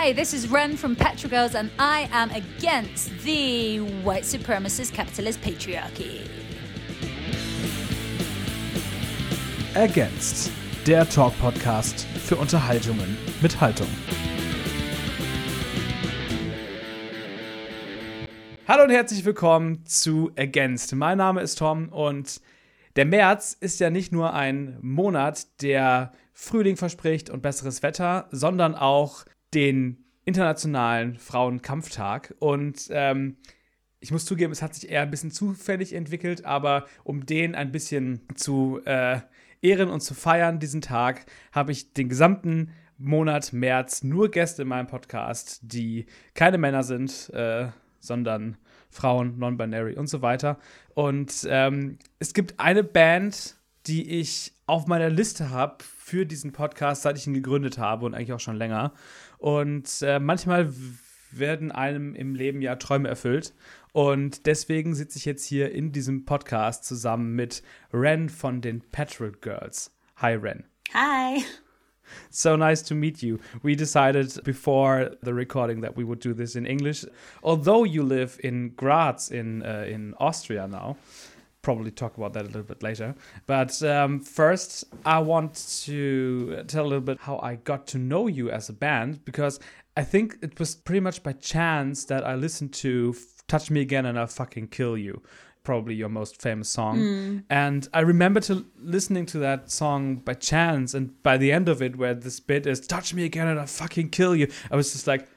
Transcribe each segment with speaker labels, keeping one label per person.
Speaker 1: Hi, this is Ren from Petra Girls, and I am against the white supremacist capitalist patriarchy.
Speaker 2: Against, der Talk-Podcast für Unterhaltungen mit Haltung. Hallo und herzlich willkommen zu Against. Mein Name ist Tom und der März ist ja nicht nur ein Monat, der Frühling verspricht und besseres Wetter, sondern auch den Internationalen Frauenkampftag. Und ähm, ich muss zugeben, es hat sich eher ein bisschen zufällig entwickelt, aber um den ein bisschen zu äh, ehren und zu feiern, diesen Tag, habe ich den gesamten Monat März nur Gäste in meinem Podcast, die keine Männer sind, äh, sondern Frauen, non-binary und so weiter. Und ähm, es gibt eine Band, die ich auf meiner Liste habe für diesen Podcast, seit ich ihn gegründet habe und eigentlich auch schon länger. Und äh, manchmal werden einem im Leben ja Träume erfüllt. Und deswegen sitze ich jetzt hier in diesem Podcast zusammen mit Ren von den Petrol Girls. Hi, Ren.
Speaker 1: Hi.
Speaker 2: So nice to meet you. We decided before the recording that we would do this in English. Although you live in Graz in uh, in Austria now, probably talk about that a little bit later. But um, first, I want to tell a little bit how I got to know you as a band because I think it was pretty much by chance that I listened to "Touch Me Again" and I'll fucking kill you probably your most famous song. Mm. And I remember to listening to that song by chance, and by the end of it, where this bit is "Touch me again and I'll fucking kill you," I was just like,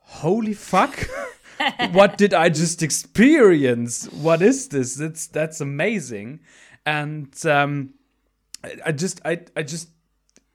Speaker 2: "Holy fuck!" what did I just experience? What is this? That's that's amazing, and um, I, just I I just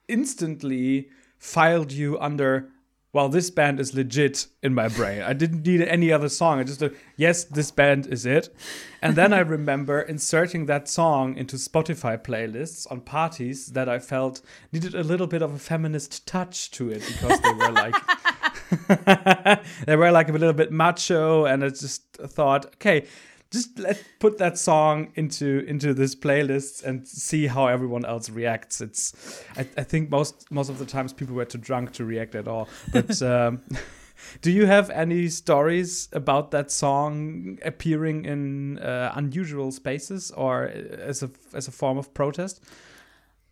Speaker 2: instantly filed you under well, this band is legit in my brain. I didn't need any other song. I just, uh, yes, this band is it. And then I remember inserting that song into Spotify playlists on parties that I felt needed a little bit of a feminist touch to it because they were like, they were like a little bit macho. And I just thought, okay, just let's put that song into into this playlist and see how everyone else reacts. It's I, I think most most of the times people were too drunk to react at all. But um, do you have any stories about that song appearing in uh, unusual spaces or as a as a form of protest?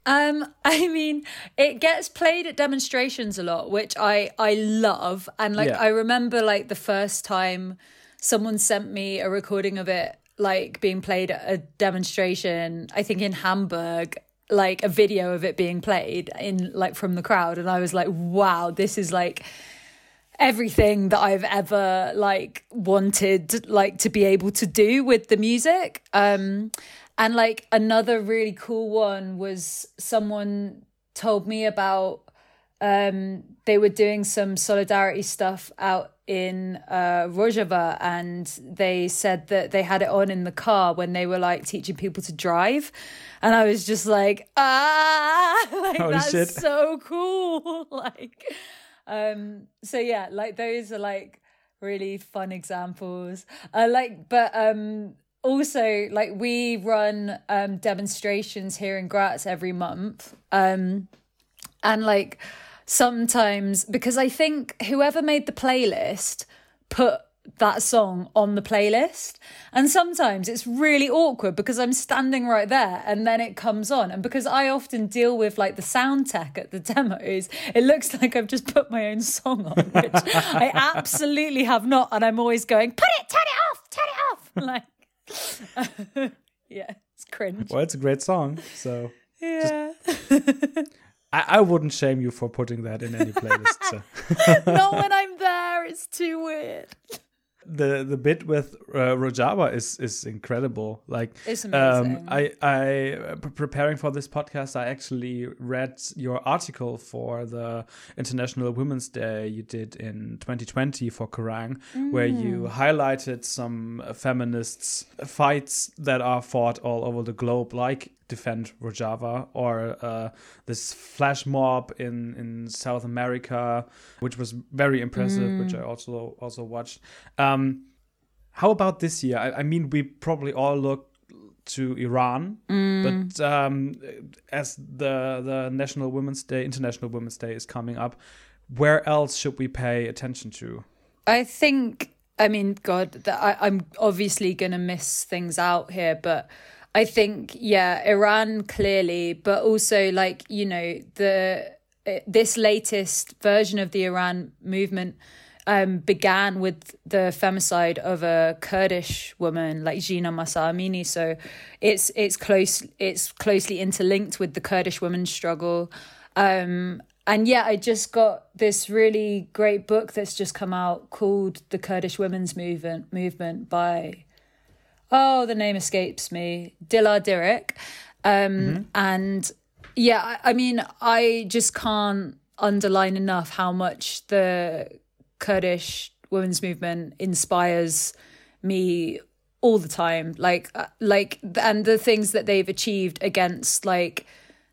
Speaker 1: Um, I mean, it gets played at demonstrations a lot, which I I love, and like yeah. I remember like the first time someone sent me a recording of it like being played at a demonstration i think in hamburg like a video of it being played in like from the crowd. And i was like wow this is like everything that i've ever like wanted like to be able to do with the music. Um and like another really cool one was someone told me about um they were doing some solidarity stuff out in uh, Rojava and they said that they had it on in the car when they were like teaching people to drive. And I was just like, ah, like Holy that's shit. so cool. like, um, so yeah, like those are like really fun examples. Uh, like, but um, also like we run um demonstrations here in Graz every month. Um, and like, sometimes because I think whoever made the playlist put that song on the playlist. And sometimes it's really awkward because I'm standing right there and then it comes on. And because I often deal with like the sound tech at the demos, it looks like I've just put my own song on, which I absolutely have not. And I'm always going, put it, turn it off, turn it off. Like, yeah, it's cringe.
Speaker 2: Well, it's a great song. So.
Speaker 1: Yeah.
Speaker 2: Just... I, I wouldn't shame you for putting that in any playlist. So.
Speaker 1: Not when I'm there. It's too weird
Speaker 2: the the bit with uh, Rojava is is incredible. Like,
Speaker 1: it's um, amazing.
Speaker 2: Um, I I preparing for this podcast, I actually read your article for the International Women's Day you did in 2020 for Kerrang, mm. where you mm. highlighted some feminists fights that are fought all over the globe, like defend Rojava or uh, this flash mob in in South America, which was very impressive, mm. which I also also watched. Um, how about this year? I, I, mean, we probably all look to Iran, mm. but um, as the the National Women's Day, International Women's Day is coming up, where else should we pay attention to?
Speaker 1: I think, I mean, God, that I, I'm obviously going to miss things out here, but I think, yeah, Iran clearly, but also like, you know, the this latest version of the Iran movement um, began with the femicide of a Kurdish woman like Jina Mahsa Amini. So it's it's close it's closely interlinked with the Kurdish women's struggle. Um, and yeah, I just got this really great book that's just come out called The Kurdish Women's Movement Movement by oh, the name escapes me, Dilar Dirik. Um, mm-hmm. and yeah, I, I mean, I just can't underline enough how much the Kurdish women's movement inspires me all the time like uh, like and the things that they've achieved against like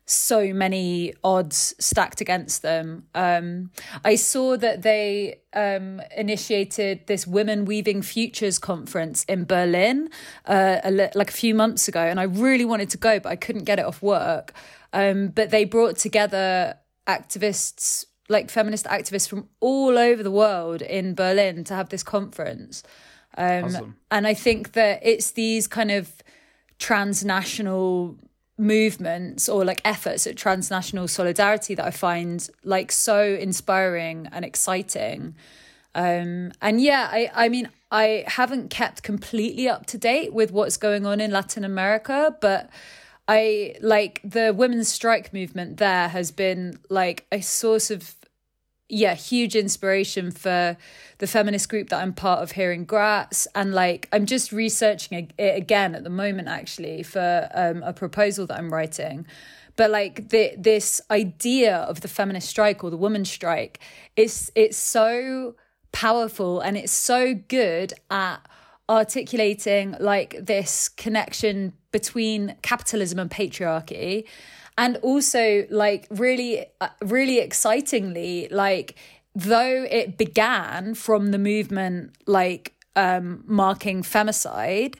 Speaker 1: so many odds stacked against them. Um, I saw that they um, initiated this Women Weaving Futures conference in Berlin uh, a, like a few months ago, and I really wanted to go, but I couldn't get it off work. Um, but they brought together activists, like feminist activists from all over the world in Berlin to have this conference. Um, awesome. And I think that it's these kind of transnational movements or like efforts at transnational solidarity that I find like so inspiring and exciting. Um, and yeah, I, I mean, I haven't kept completely up to date with what's going on in Latin America, but I like the women's strike movement there has been like a source of yeah, huge inspiration for the feminist group that I'm part of here in Graz. And like, I'm just researching it again at the moment, actually, for um, a proposal that I'm writing. But like the, this idea of the feminist strike or the women's strike, is it's so powerful and it's so good at articulating like this connection between capitalism and patriarchy and also like really uh, really excitingly like though it began from the movement like um marking femicide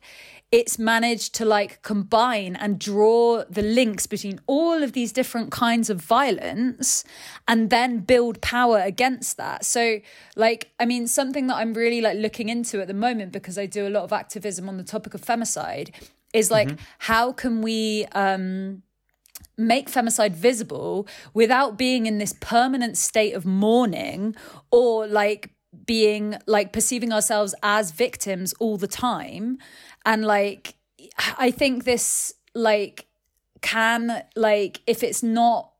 Speaker 1: it's managed to like combine and draw the links between all of these different kinds of violence and then build power against that so like i mean something that i'm really like looking into at the moment because i do a lot of activism on the topic of femicide is like mm-hmm. how can we um make femicide visible without being in this permanent state of mourning or like being like perceiving ourselves as victims all the time. And like i think this like can like if it's not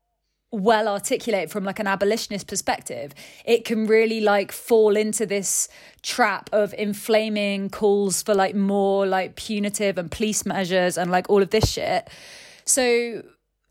Speaker 1: well articulated from like an abolitionist perspective it can really like fall into this trap of inflaming calls for like more like punitive and police measures and like all of this shit. So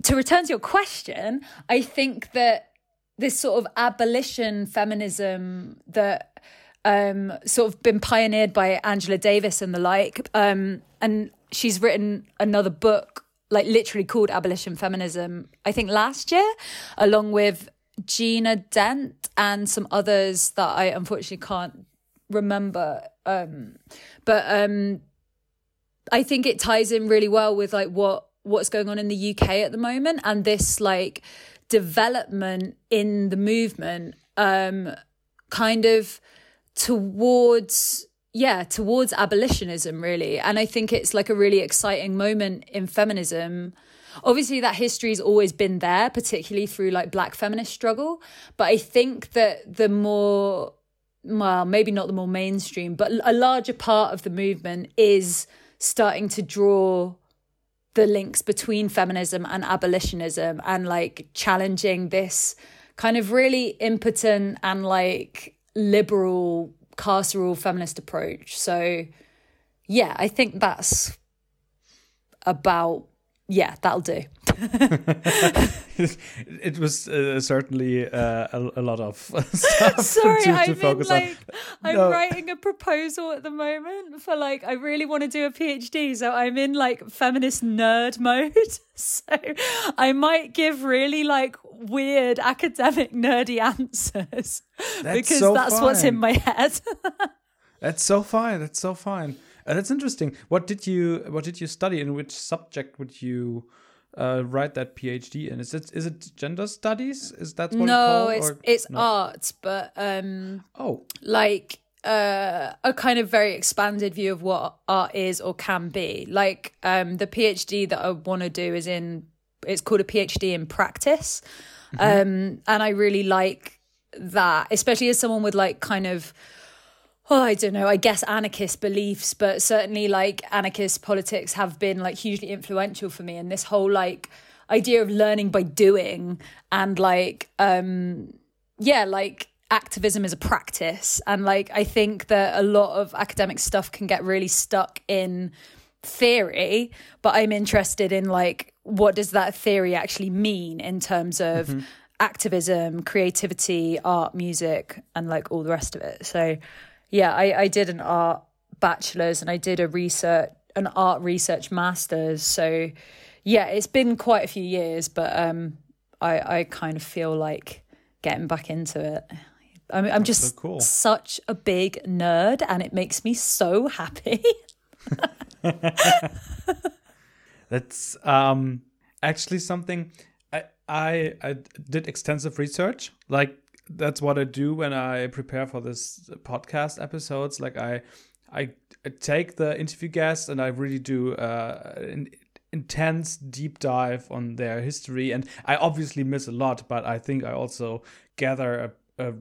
Speaker 1: to return to your question, I think that this sort of abolition feminism that um, sort of been pioneered by Angela Davis and the like, um, and she's written another book, like literally called Abolition Feminism, I think last year, along with Gina Dent and some others that I unfortunately can't remember. Um, but um, I think it ties in really well with like what what's going on in the UK at the moment and this like development in the movement um kind of towards yeah towards abolitionism really. And i think it's like a really exciting moment in feminism. Obviously that history's always been there particularly through like black feminist struggle. But i think that the more well maybe not the more mainstream but a larger part of the movement is starting to draw the links between feminism and abolitionism and like challenging this kind of really impotent and like liberal carceral feminist approach. So yeah, I think that's about yeah, that'll do.
Speaker 2: it was uh, certainly uh, a, a, lot of stuff
Speaker 1: Sorry, to, to I'm focus in, like, on. I'm no. writing a proposal at the moment for like I really want to do a PhD, so I'm in like feminist nerd mode. so I might give really like weird academic nerdy answers that's because so that's fine. what's in my head.
Speaker 2: that's so fine. That's so fine. Uh, that's interesting. What did you What did you study? In which subject would you uh, write that PhD in? Is it is it gender studies? Is that what
Speaker 1: no?
Speaker 2: it No,
Speaker 1: it's
Speaker 2: or,
Speaker 1: it's
Speaker 2: no?
Speaker 1: arts, but um,
Speaker 2: Oh,
Speaker 1: like uh, a kind of very expanded view of what art is or can be. Like um, the PhD that I want to do is in it's called a PhD in practice, um, and I really like that, especially as someone with like kind of oh, I don't know, I guess anarchist beliefs, but certainly like anarchist politics have been like hugely influential for me. And this whole like idea of learning by doing and like, um, yeah, like activism is a practice. And like, I think that a lot of academic stuff can get really stuck in theory, but I'm interested in like, what does that theory actually mean in terms of activism, creativity, art, music, and like all the rest of it. So, yeah, I, I did an art bachelor's and I did a research an art research master's. So yeah, it's been quite a few years, but um I, I kind of feel like getting back into it. I mean, I'm just
Speaker 2: so cool.
Speaker 1: such a big nerd and it makes me so happy.
Speaker 2: That's um, actually something I, I I did extensive research. Like that's what I do when I prepare for this podcast episodes. Like I I take the interview guests and I really do uh, an intense deep dive on their history. And I obviously miss a lot, but I think I also gather a, a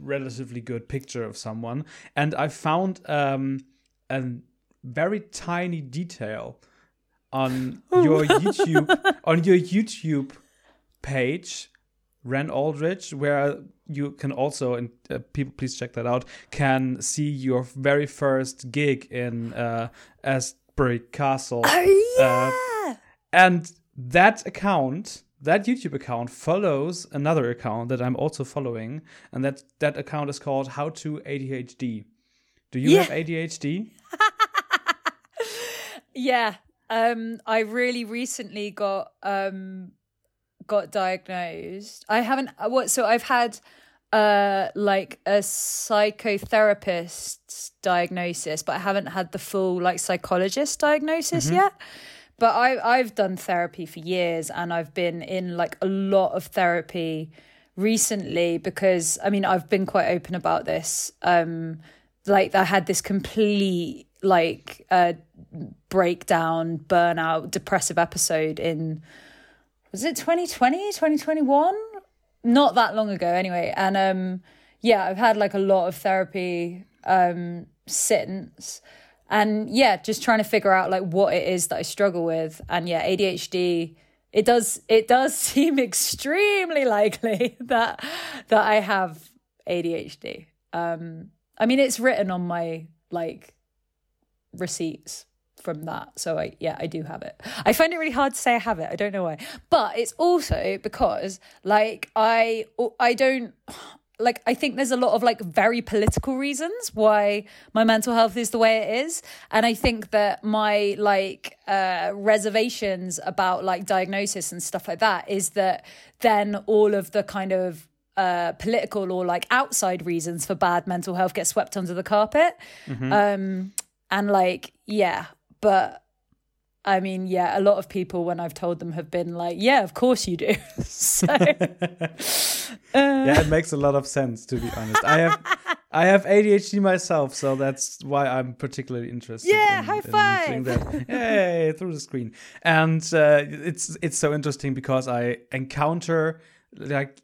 Speaker 2: relatively good picture of someone. And I found um, a very tiny detail on your YouTube on your YouTube page, Ren Aldridge, where you can also and uh, people please check that out can see your very first gig in uh, Asbury Castle.
Speaker 1: Oh
Speaker 2: yeah. and that account that YouTube account follows another account that I'm also following, and that that account is called How to ADHD. Do you
Speaker 1: Yeah.
Speaker 2: have ADHD?
Speaker 1: Yeah. Um I really recently got um got diagnosed. I haven't uh, what so I've had uh like a psychotherapist's diagnosis, but I haven't had the full like psychologist diagnosis yet. But I I've done therapy for years and I've been in like a lot of therapy recently because I mean I've been quite open about this. Um like I had this complete like uh breakdown, burnout, depressive episode in was it 2020, 2021? Not that long ago anyway. And um yeah, I've had like a lot of therapy um since. And yeah, just trying to figure out like what it is that I struggle with. And yeah, ADHD it does it does seem extremely likely that that I have ADHD. Um I mean it's written on my like receipts from that. So I yeah, I do have it. I find it really hard to say I have it. I don't know why. But it's also because like I I don't like I think there's a lot of like very political reasons why my mental health is the way it is and I think that my like uh reservations about like diagnosis and stuff like that is that then all of the kind of uh, political or like outside reasons for bad mental health get swept under the carpet. Um, and like, yeah, but I mean, yeah, a lot of people when I've told them have been like, yeah, of course you do. so,
Speaker 2: yeah, it makes a lot of sense to be honest. I have I have ADHD myself, so that's why I'm particularly interested.
Speaker 1: Yeah,
Speaker 2: in,
Speaker 1: high
Speaker 2: in
Speaker 1: five!
Speaker 2: doing that. Yay, through the screen. And uh, it's it's so interesting because I encounter like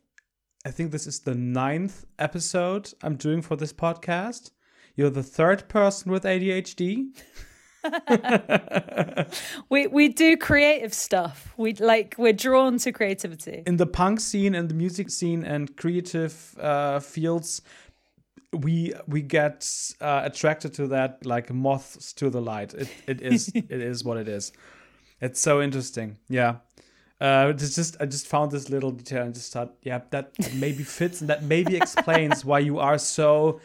Speaker 2: I think this is the ninth episode I'm doing for this podcast. You're the third person with ADHD.
Speaker 1: we we do creative stuff. We like we're drawn to creativity.
Speaker 2: in the punk scene and the music scene and creative uh, fields we we get uh, attracted to that like moths to the light it, it is it is what it is it's so interesting yeah uh, it's just I just found this little detail and just thought, yeah, that maybe fits and that maybe explains why you are so.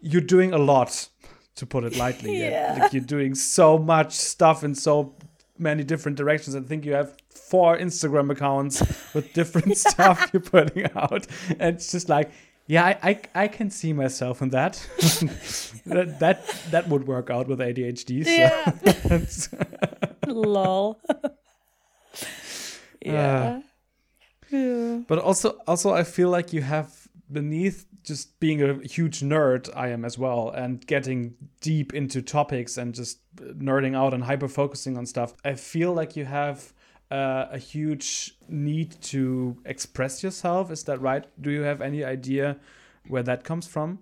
Speaker 2: You're doing a lot, to put it lightly.
Speaker 1: Yeah.
Speaker 2: Like you're doing so much stuff in so many different directions. I think you have four Instagram accounts with different stuff you're putting out, and it's just like, yeah, I I, I can see myself in that. that that that would work out with ADHD. So
Speaker 1: Yeah. Lol. yeah. Uh,
Speaker 2: yeah. But also, also, I feel like you have beneath just being a huge nerd, I am as well, and getting deep into topics and just nerding out and hyper focusing on stuff. I feel like you have uh, a huge need to express yourself. Is that right? Do you have any idea where that comes from?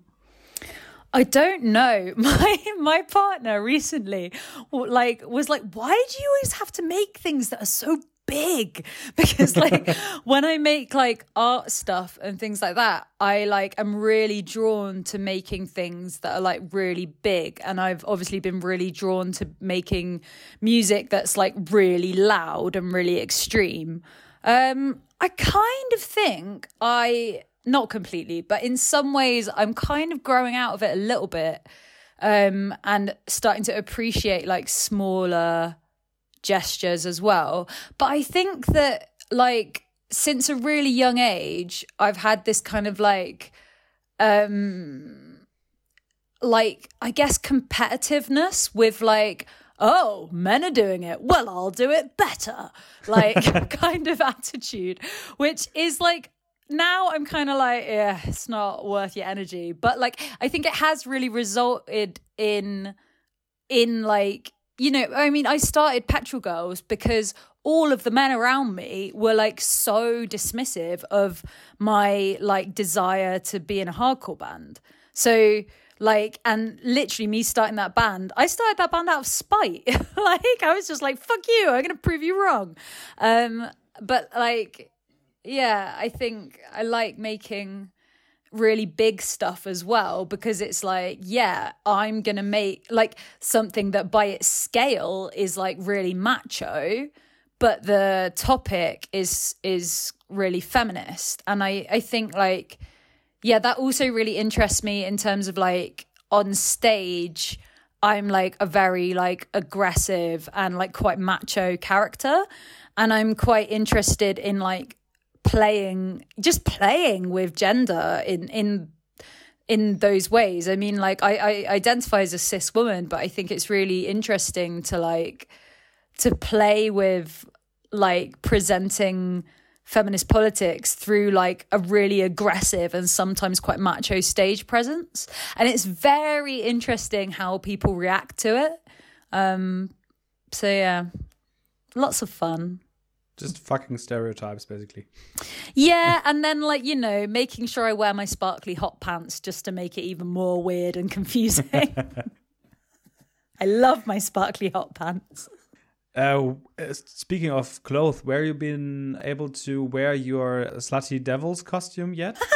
Speaker 1: I don't know. My my partner recently like was like, "Why do you always have to make things that are so big because like when I make like art stuff and things like that, I like am really drawn to making things that are like really big. And I've obviously been really drawn to making music that's like really loud and really extreme. Um, I kind of think I not completely, but in some ways I'm kind of growing out of it a little bit. Um, and starting to appreciate like smaller gestures as well. But I think that, like, since a really young age, I've had this kind of like, um, like, I guess competitiveness with like, oh, men are doing it. Well, I'll do it better. Like, kind of attitude, which is like, now I'm kind of like, yeah, it's not worth your energy. But like, I think it has really resulted in, in like, you know, I mean, I started Petrol Girls because all of the men around me were like so dismissive of my like desire to be in a hardcore band. So like and literally me starting that band i started that band out of spite like i was just like fuck you i'm gonna prove you wrong um but like yeah i think i like making really big stuff as well because it's like yeah i'm gonna make like something that by its scale is like really macho but the topic is is really feminist. And i i think like yeah that also really interests me in terms of like on stage i'm like a very like aggressive and like quite macho character. And i'm quite interested in like playing just playing with gender in in in those ways. I mean like I, I identify as a cis woman but i think it's really interesting to like to play with like presenting feminist politics through like a really aggressive and sometimes quite macho stage presence. And it's very interesting how people react to it. Um so yeah lots of fun
Speaker 2: just fucking stereotypes basically.
Speaker 1: Yeah and then like you know making sure i wear my sparkly hot pants just to make it even more weird and confusing. I love my sparkly hot pants.
Speaker 2: Uh, speaking of clothes where you been able to wear your slutty devils costume yet?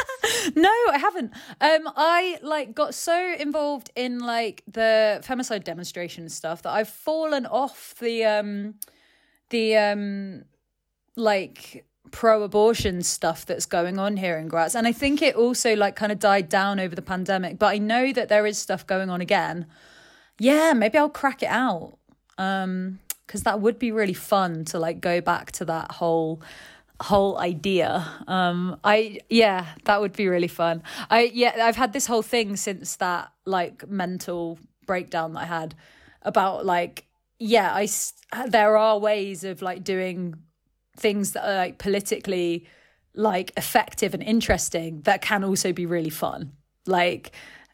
Speaker 1: No i haven't. Um i like got so involved in like the femicide demonstration stuff that i've fallen off the um the um like pro-abortion stuff that's going on here in Graz. And I think it also like kind of died down over the pandemic, but I know that there is stuff going on again. Yeah, maybe I'll crack it out. Um because that would be really fun to like go back to that whole whole idea um i yeah that would be really fun i yeah i've had this whole thing since that like mental breakdown that i had about like yeah i there are ways of like doing things that are like politically like effective and interesting that can also be really fun. Like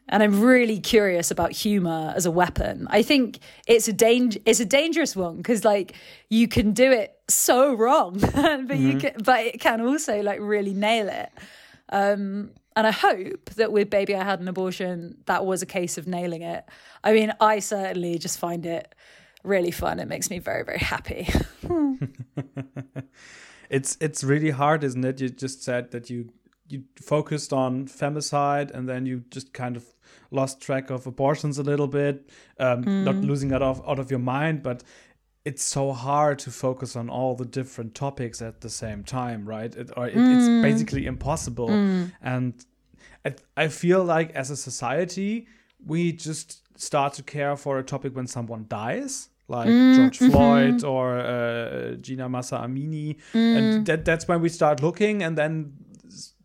Speaker 1: and I'm really curious about humor as a weapon. I think it's a danger it's a dangerous one because like you can do it so wrong, but mm-hmm. you can, but it can also like really nail it. Um, and I hope that with Baby I Had an Abortion, that was a case of nailing it. I mean, I certainly just find it really fun. It makes me very, very happy.
Speaker 2: it's it's really hard, isn't it? You just said that you you focused on femicide and then you just kind of lost track of abortions a little bit, um, mm. not losing that off out of your mind, but it's so hard to focus on all the different topics at the same time, right? It, or it, mm. it's basically impossible. Mm. And I, I feel like as a society, we just start to care for a topic when someone dies like mm, George mm-hmm. Floyd or uh, Jina Mahsa Amini, mm. and that that's when we start looking, and then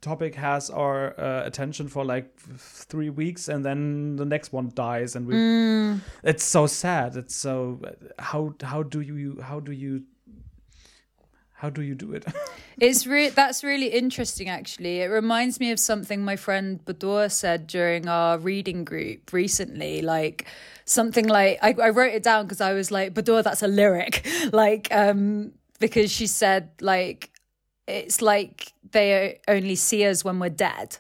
Speaker 2: topic has our uh, attention for like three weeks, and then the next one dies, and we. Mm. It's so sad. It's so how how do you how do you how do you do it?
Speaker 1: it's re- that's really interesting actually. It reminds me of something my friend Bador said during our reading group recently. Like something like I, I wrote it down because I was like, Bador, that's a lyric. like, um, because she said like it's like they only see us when we're dead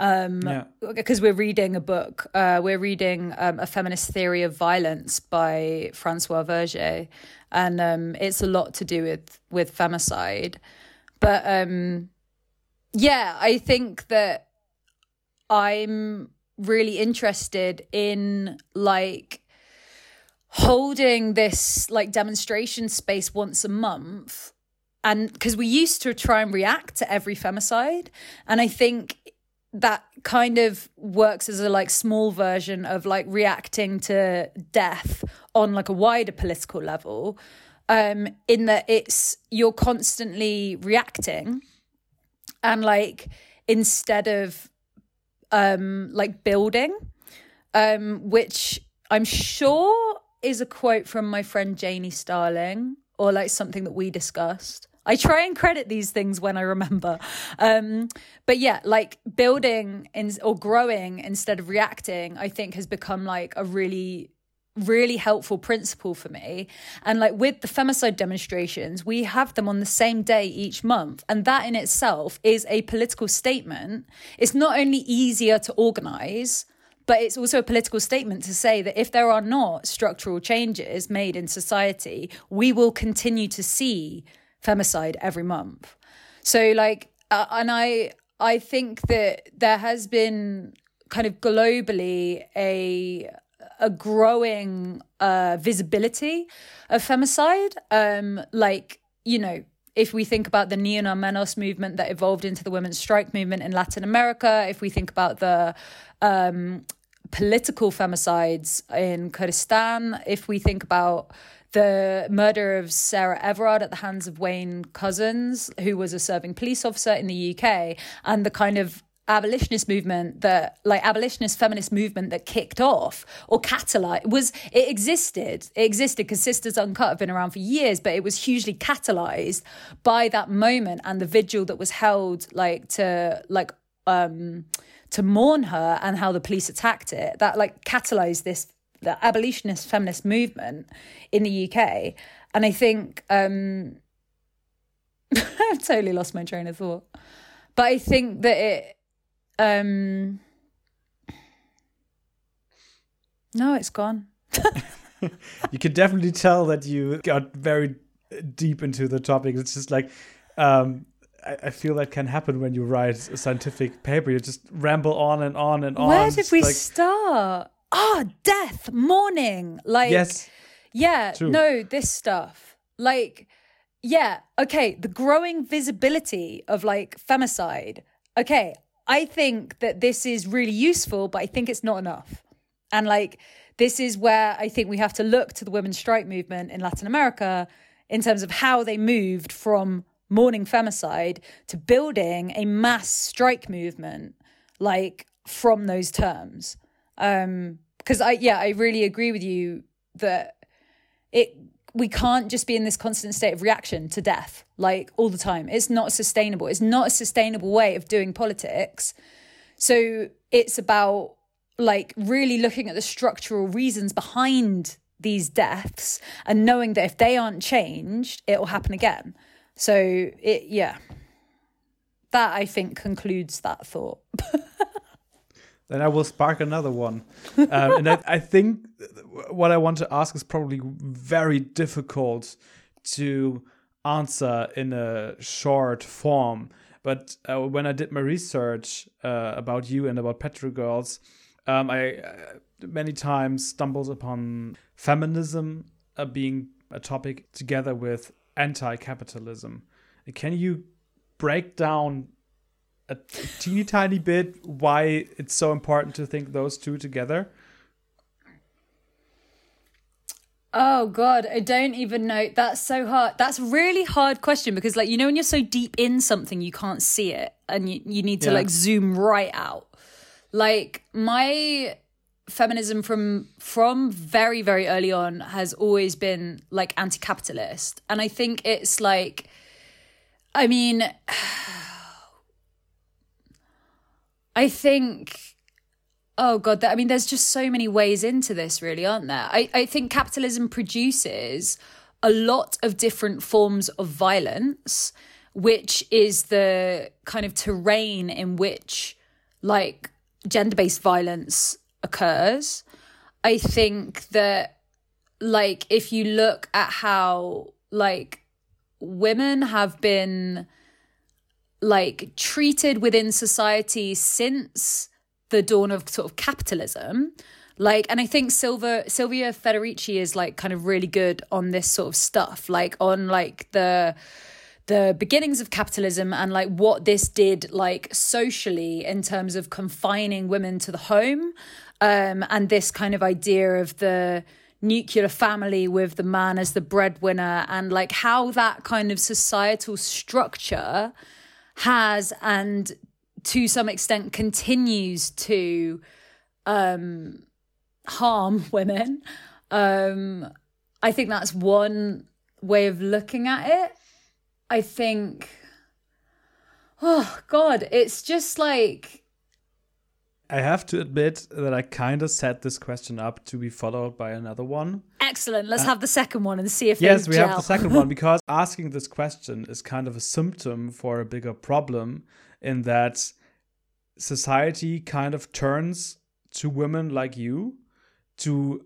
Speaker 1: um yeah. because we're reading a book uh we're reading um, a feminist theory of violence by Françoise Vergès and um, it's a lot to do with with femicide. But um, yeah, I think that I'm really interested in like holding this like demonstration space once a month and because we used to try and react to every femicide and i think that kind of works as a like small version of like reacting to death on like a wider political level um in that it's you're constantly reacting and like instead of um like building um which i'm sure is a quote from my friend Janie Starling or like something that we discussed I try and credit these things when I remember. Um, but yeah, like building in, or growing instead of reacting, I think has become like a really really helpful principle for me. And like with the femicide demonstrations, we have them on the same day each month. And that in itself is a political statement. It's not only easier to organize, but it's also a political statement to say that if there are not structural changes made in society, we will continue to see femicide every month. So like, uh, and I I think that there has been kind of globally a a growing uh, visibility of femicide. Um, like you know, if we think about the Ni Una Menos movement that evolved into the women's strike movement in Latin America, if we think about the um, political femicides in Kurdistan, if we think about the murder of Sarah Everard at the hands of Wayne Couzens, who was a serving police officer in the UK, and the kind of abolitionist movement that like abolitionist feminist movement that kicked off or catalyzed was it existed. It existed because sisters uncut have been around for years but it was hugely catalyzed by that moment and the vigil that was held like to like um to mourn her and how the police attacked it. That like catalyzed this the abolitionist feminist movement in the UK. And I think um, I've totally lost my train of thought. But I think that it um No, it's gone.
Speaker 2: you can definitely tell that you got very deep into the topic. It's just like um I, feel that can happen when you write a scientific paper. You just ramble on and on and on.
Speaker 1: Where did we like, start? Ah, oh, death, mourning, like
Speaker 2: yes,
Speaker 1: yeah, True. no, this stuff, like, yeah, okay, the growing visibility of like femicide. Okay, I think that this is really useful, but I think it's not enough, and like. This is where I think we have to look to the women's strike movement in Latin America in terms of how they moved from mourning femicide to building a mass strike movement like from those terms um because i yeah i really agree with you that it we can't just be in this constant state of reaction to death like all the time. It's not sustainable. It's not a sustainable way of doing politics. So it's about like really looking at the structural reasons behind these deaths and knowing that if they aren't changed it will happen again. So it yeah. That i think concludes that thought
Speaker 2: then I will spark another one. Um, and I, I, think what I want to ask is probably very difficult to answer in a short form. But uh, when I did my research uh, about you and about Petrol Girls, um, I uh, many times stumbled upon feminism uh, being a topic together with anti-capitalism. Can you break down a teeny tiny bit why it's so important to think those two together?
Speaker 1: Oh god, I don't even know. That's so hard. That's a really hard question because like you know when you're so deep in something you can't see it and you you need to yeah. like zoom right out. Like my feminism from from very very early on has always been like anti-capitalist and I think it's like I mean, I think. Oh God! I mean, there's just so many ways into this, really, aren't there? I, I think capitalism produces a lot of different forms of violence, which is the kind of terrain in which, like, gender based violence occurs. I think that, like, if you look at how, like, women have been, like, treated within society since the dawn of sort of capitalism, like and i think silva silvia federici is like kind of really good on this sort of stuff like on like the the beginnings of capitalism and like what this did like socially in terms of confining women to the home um and this kind of idea of the nuclear family with the man as the breadwinner and like how that kind of societal structure has and to some extent continues to um harm women. Um, I think that's one way of looking at it. I think, oh God, it's just like.
Speaker 2: I have to admit that I kind of set this question up to be followed by another one.
Speaker 1: Excellent. Let's uh, have the second one and see if
Speaker 2: yes, we gel. have the second one because asking this question is kind of a symptom for a bigger problem in that society kind of turns to women like you to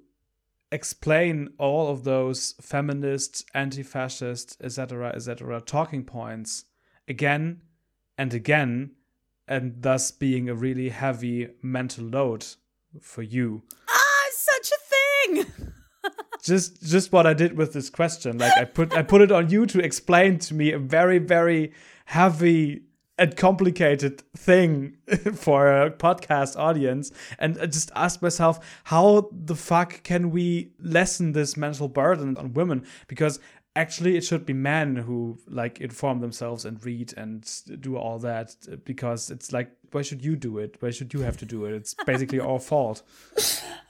Speaker 2: explain all of those feminist, anti-fascist, etc., etc. talking points again and again, and thus being a really heavy mental load for you.
Speaker 1: Ah, such a thing.
Speaker 2: just just what I did with this question. Like I put I put it on you to explain to me a very very heavy and complicated thing for a podcast audience and I just ask myself how the fuck can we lessen this mental burden on women because actually it should be men who like inform themselves and read and do all that uh, because it's like why should you do it? Why should you have to do it? It's basically our fault.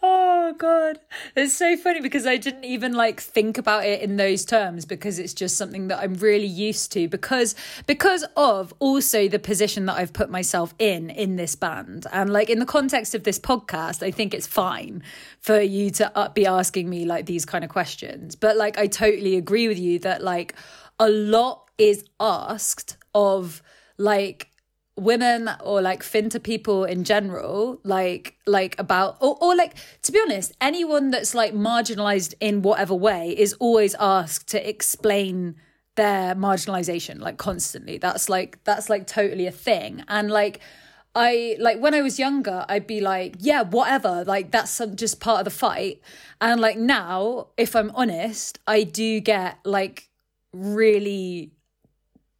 Speaker 1: Oh god. It's so funny because i didn't even like think about it in those terms because it's just something that i'm really used to because because of also the position that i've put myself in in this band. And like in the context of this podcast i think it's fine for you to be asking me like these kind of questions. But like i totally agree with you that like a lot is asked of like women or like finta people in general like like about or, or like to be honest anyone that's like marginalized in whatever way is always asked to explain their marginalization like constantly. That's like that's like totally a thing. And like I like when I was younger, I'd be like, yeah, whatever, like that's just part of the fight. And like now, if I'm honest, I do get like really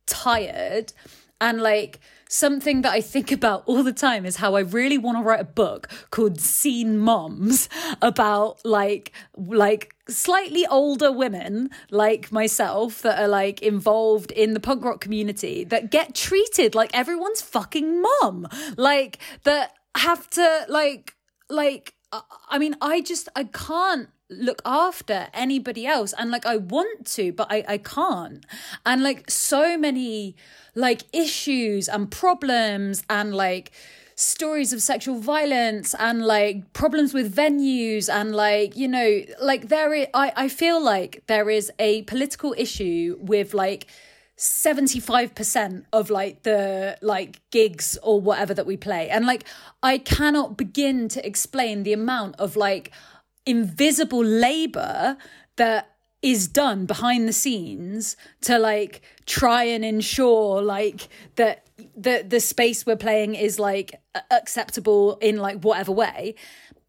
Speaker 1: tired. And like something that I think about all the time is how I really want to write a book called Scene Moms about like like slightly older women like myself that are like involved in the punk rock community that get treated like everyone's fucking mom. Like that have to like like I mean I just I can't look after anybody else. And like I want to but I I can't. And like so many like issues and problems and like stories of sexual violence and like problems with venues and like you know like there is, I I feel like there is a political issue with like 75% of like the like gigs or whatever that we play. And like I cannot begin to explain the amount of like invisible labor that is done behind the scenes to like try and ensure like that the the space we're playing is like acceptable in like whatever way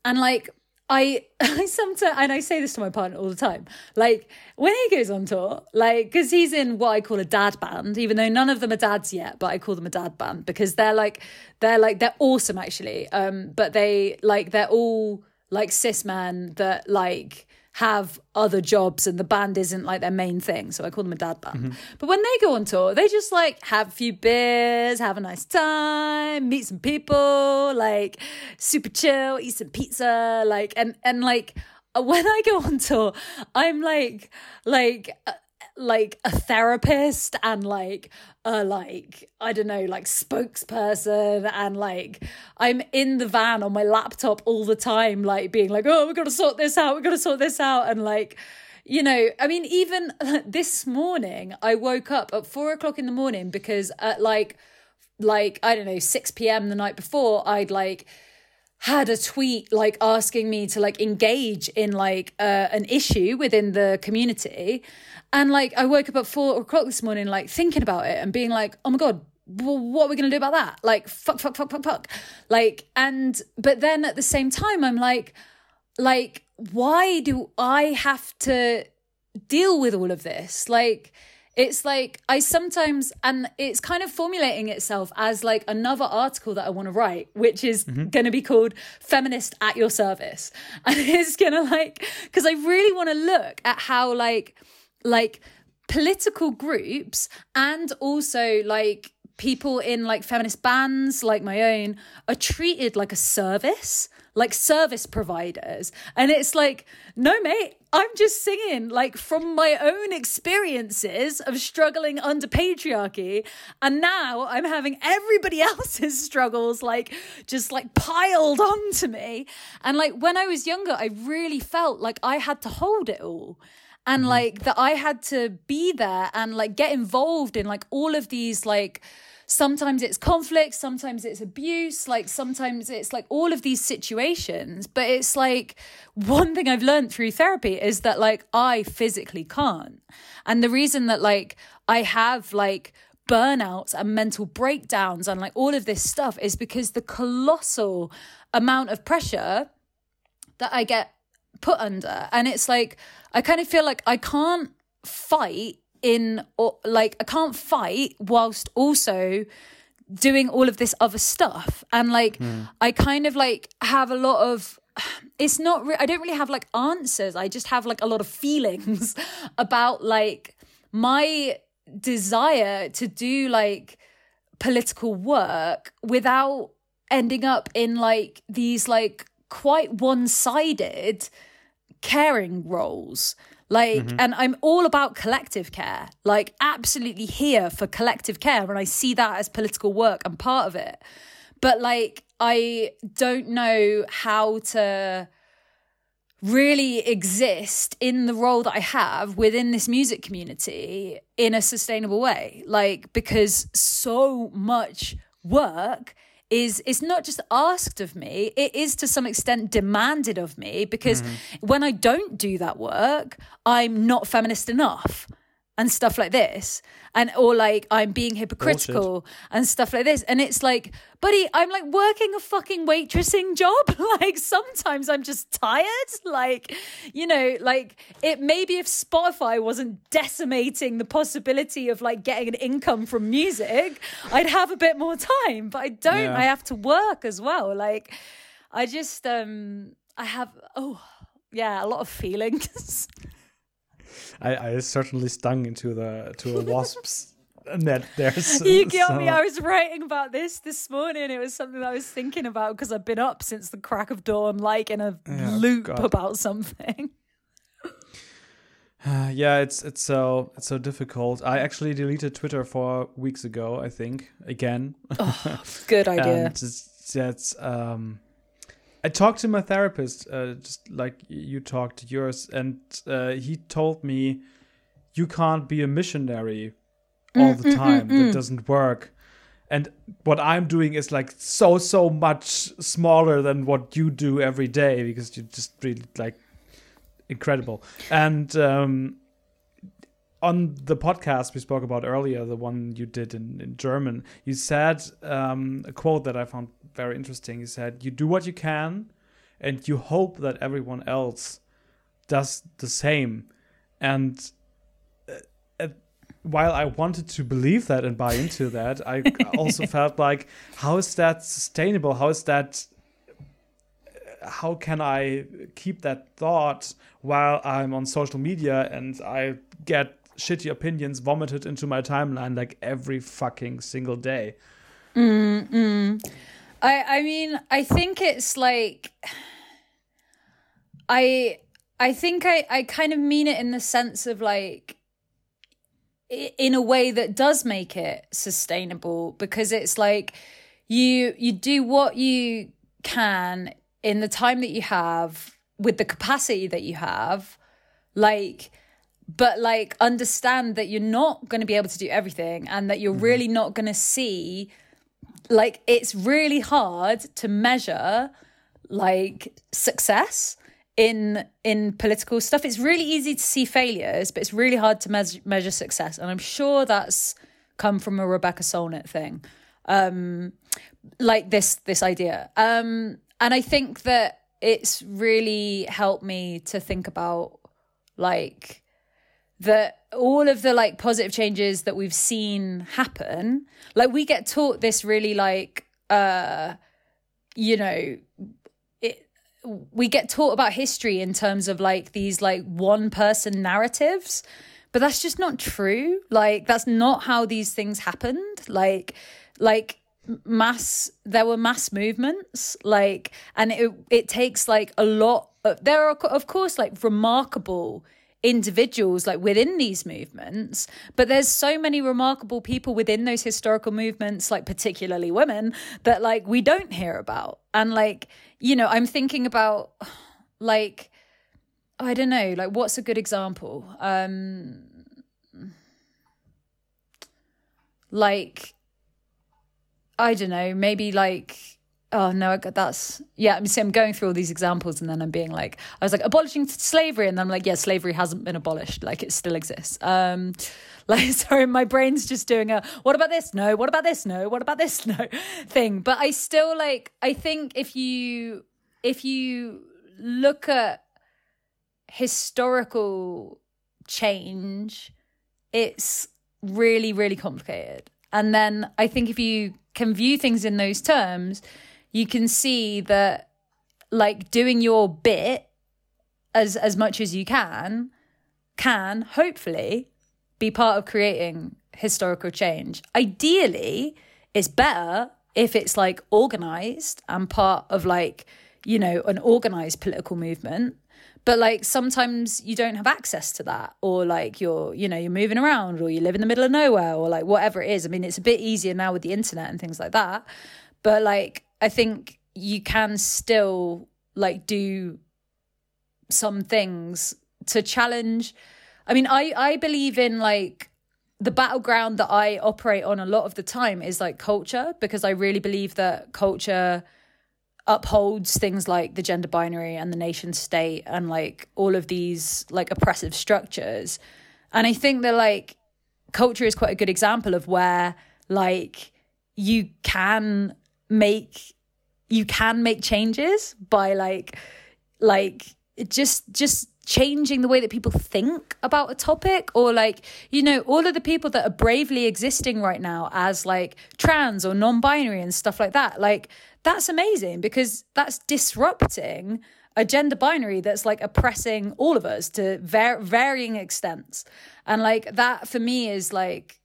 Speaker 1: and like I I sometimes and I say this to my partner all the time. Like when he goes on tour, like because he's in what I call a dad band, even though none of them are dads yet, but I call them a dad band because they're like they're like they're awesome actually. Um, but they like they're all like cis men that like have other jobs and the band isn't like their main thing. So I call them a dad band. Mm-hmm. But when they go on tour, they just like have a few beers, have a nice time, meet some people, like super chill, eat some pizza, like and and like when I go on tour, I'm like like uh, like a therapist and like a like I don't know like spokesperson and like I'm in the van on my laptop all the time like being like oh we've got to sort this out we've got to sort this out and like you know I mean even this morning I woke up at four o'clock in the morning because at like like I don't know 6 p.m. the night before I'd like had a tweet like asking me to like engage in like uh, an issue within the community. And like i woke up at four o'clock this morning like thinking about it and being like oh my god well, what are we going to do about that? Like fuck fuck fuck fuck fuck. Like and but then at the same time i'm like like why do i have to deal with all of this? Like it's like I sometimes, and it's kind of formulating itself as like another article that I want to write, which is mm-hmm. going to be called Feminist at Your Service. And it's going to like, because I really want to look at how like, like political groups and also like people in like feminist bands like my own are treated like a service like service providers and it's like no mate i'm just singing like from my own experiences of struggling under patriarchy and now i'm having everybody else's struggles like just like piled onto me and like when i was younger i really felt like i had to hold it all and mm-hmm. like that I had to be there and like get involved in like all of these like sometimes it's conflict, sometimes it's abuse, like sometimes it's like all of these situations. But it's like one thing I've learned through therapy is that like I physically can't. And the reason that like I have like burnouts and mental breakdowns and like all of this stuff is because the colossal amount of pressure that I get put under. And it's like, I kind of feel like I can't fight in, or like, I can't fight whilst also doing all of this other stuff. And like, mm. I kind of like have a lot of, it's not, re- I don't really have like answers. I just have like a lot of feelings about like my desire to do like political work without ending up in like these like quite one-sided caring roles like mm-hmm. and i'm all about collective care like absolutely here for collective care and i see that as political work and part of it but like i don't know how to really exist in the role that i have within this music community in a sustainable way like because so much work is is not just asked of me it is to some extent demanded of me because mm-hmm. when i don't do that work i'm not feminist enough and stuff like this and or like i'm being hypocritical and stuff like this and it's like buddy i'm like working a fucking waitressing job. Like sometimes i'm just tired. Like you know like it maybe if spotify wasn't decimating the possibility of like getting an income from music i'd have a bit more time but i don't. Yeah. i have to work as well. Like i just um i have oh yeah a lot of feelings
Speaker 2: I, I certainly stung into the to a wasp's net there. So,
Speaker 1: you got so. me. I was writing about this this morning. It was something that I was thinking about because I've been up since the crack of dawn, like in a yeah, loop God. about something.
Speaker 2: Uh, yeah, it's it's so it's so difficult. I actually deleted Twitter four weeks ago. I think again.
Speaker 1: Oh, good idea.
Speaker 2: and it's, it's um, I talked to my therapist, uh, just like you talked to yours, and uh, he told me you can't be a missionary all mm, the mm, time. Mm, mm, that doesn't work. And what I'm doing is like so so much smaller than what you do every day because you're just really like incredible. And um, on the podcast we spoke about earlier, the one you did in, in German, you said um, a quote that I found very interesting. He said, "You do what you can, and you hope that everyone else does the same." And uh, uh, while I wanted to believe that and buy into that, I also felt like, how is that sustainable? How is that? How can I keep that thought while I'm on social media and I get shitty opinions vomited into my timeline like every fucking single day?
Speaker 1: Mm, mm. I I mean, I think it's like I I think I I kind of mean it in the sense of like in a way that does make it sustainable because it's like you you do what you can in the time that you have with the capacity that you have like but like understand that you're not going to be able to do everything and that you're mm-hmm. really not going to see like it's really hard to measure like success in in political stuff. It's really easy to see failures but it's really hard to me- measure success. And i'm sure that's come from a rebecca solnit thing. Um like this this idea. Um and i think that it's really helped me to think about like that all of the like positive changes that we've seen happen like we get taught this really like uh you know it we get taught about history in terms of like these like one person narratives but that's just not true. Like that's not how these things happened. Like like mass there were mass movements like and it it takes like a lot of, there are of course like remarkable individuals like within these movements but there's so many remarkable people within those historical movements like particularly women that like we don't hear about. And like you know i'm thinking about like i don't know like what's a good example? Um like i don't know maybe like oh no that's yeah see i'm going through all these examples and then i'm being like i was like abolishing slavery and then i'm like yeah slavery hasn't been abolished like it still exists. Um like sorry my brain's just doing a what about this? No what about this? No what about this? No thing. But i still like i think if you if you look at historical change it's really really complicated. And then i think if you can view things in those terms you can see that like doing your bit as as much as you can can hopefully be part of creating historical change. Ideally, it's better if it's like organized and part of like, you know, an organized political movement. But like sometimes you don't have access to that, or like you're, you know, you're moving around, or you live in the middle of nowhere, or like whatever it is. I mean, it's a bit easier now with the internet and things like that. But like, I think you can still like do some things to challenge. I mean, I I believe in like the battleground that I operate on a lot of the time is like culture because I really believe that culture upholds things like the gender binary and the nation state and like all of these like oppressive structures. And I think that like culture is quite a good example of where like you can make you can make changes by like like just just changing the way that people think about a topic or like you know all of the people that are bravely existing right now as like trans or non-binary and stuff like that like that's amazing because that's disrupting a gender binary that's like oppressing all of us to var- varying extents. And like that for me is like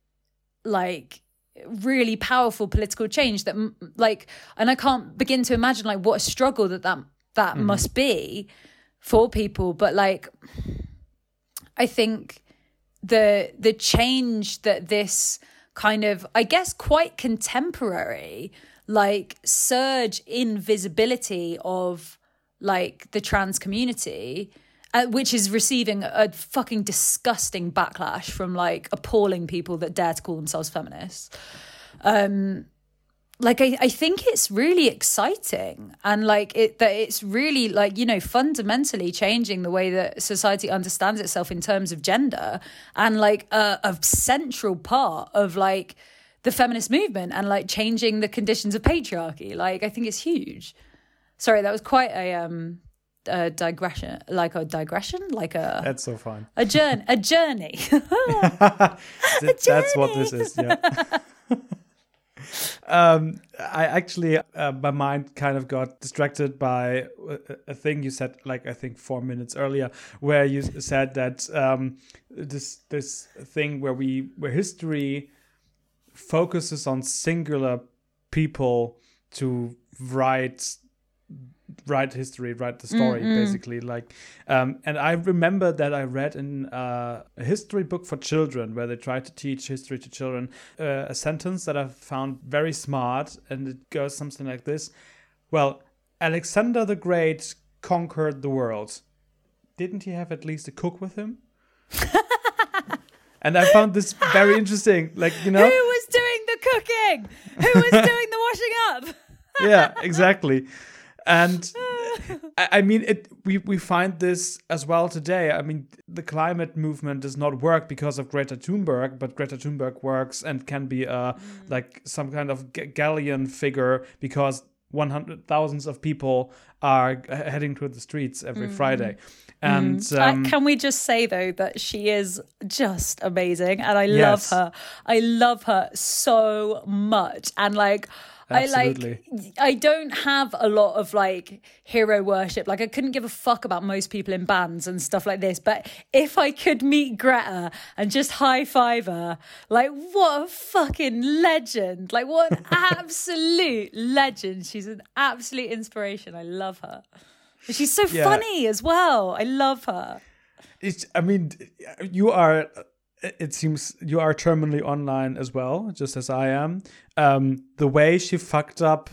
Speaker 1: like really powerful political change that like and i can't begin to imagine like what a struggle that that that mm. must be for people but like i think the the change that this kind of i guess quite contemporary like surge in visibility of like the trans community uh, which is receiving a fucking disgusting backlash from like appalling people that dare to call themselves feminists. Um, like I, I think it's really exciting and like it that it's really like you know fundamentally changing the way that society understands itself in terms of gender and like a, a central part of like the feminist movement and like changing the conditions of patriarchy like i think it's huge sorry that was quite a um a digression, like a digression, like a.
Speaker 2: That's so fun.
Speaker 1: A journey. A journey.
Speaker 2: That's what this is. Yeah. um, I actually, uh, my mind kind of got distracted by a, a, thing you said, like I think four minutes earlier, where you said that um, this this thing where we where history focuses on singular people to write write history, write the story, mm-hmm. basically. Like, um, and I remember that I read in uh, a history book for children where they try to teach history to children uh, a sentence that I found very smart, and it goes something like this: Well, Alexander the Great conquered the world. Didn't he have at least a cook with him? and I found this very interesting. Like, you know,
Speaker 1: who was doing the cooking? Who was doing the washing up?
Speaker 2: yeah, exactly. And I mean, it. We we find this as well today. I mean, the climate movement does not work because of Greta Thunberg, but Greta Thunberg works and can be a mm. like some kind of galleon figure because 100 thousands of people are heading to the streets every mm. Friday. And mm.
Speaker 1: um, uh, can we just say though that she is just amazing and I yes. love her. I love her so much. And like Absolutely. I like I don't have a lot of like hero worship. Like I couldn't give a fuck about most people in bands and stuff like this. But if I could meet Greta and just high five her, like what a fucking legend. Like what an absolute legend. She's an absolute inspiration. I love her. She's so yeah. funny as well. I love her.
Speaker 2: It's I mean you are it seems you are terminally online as well, just as I am. Um, the way she fucked up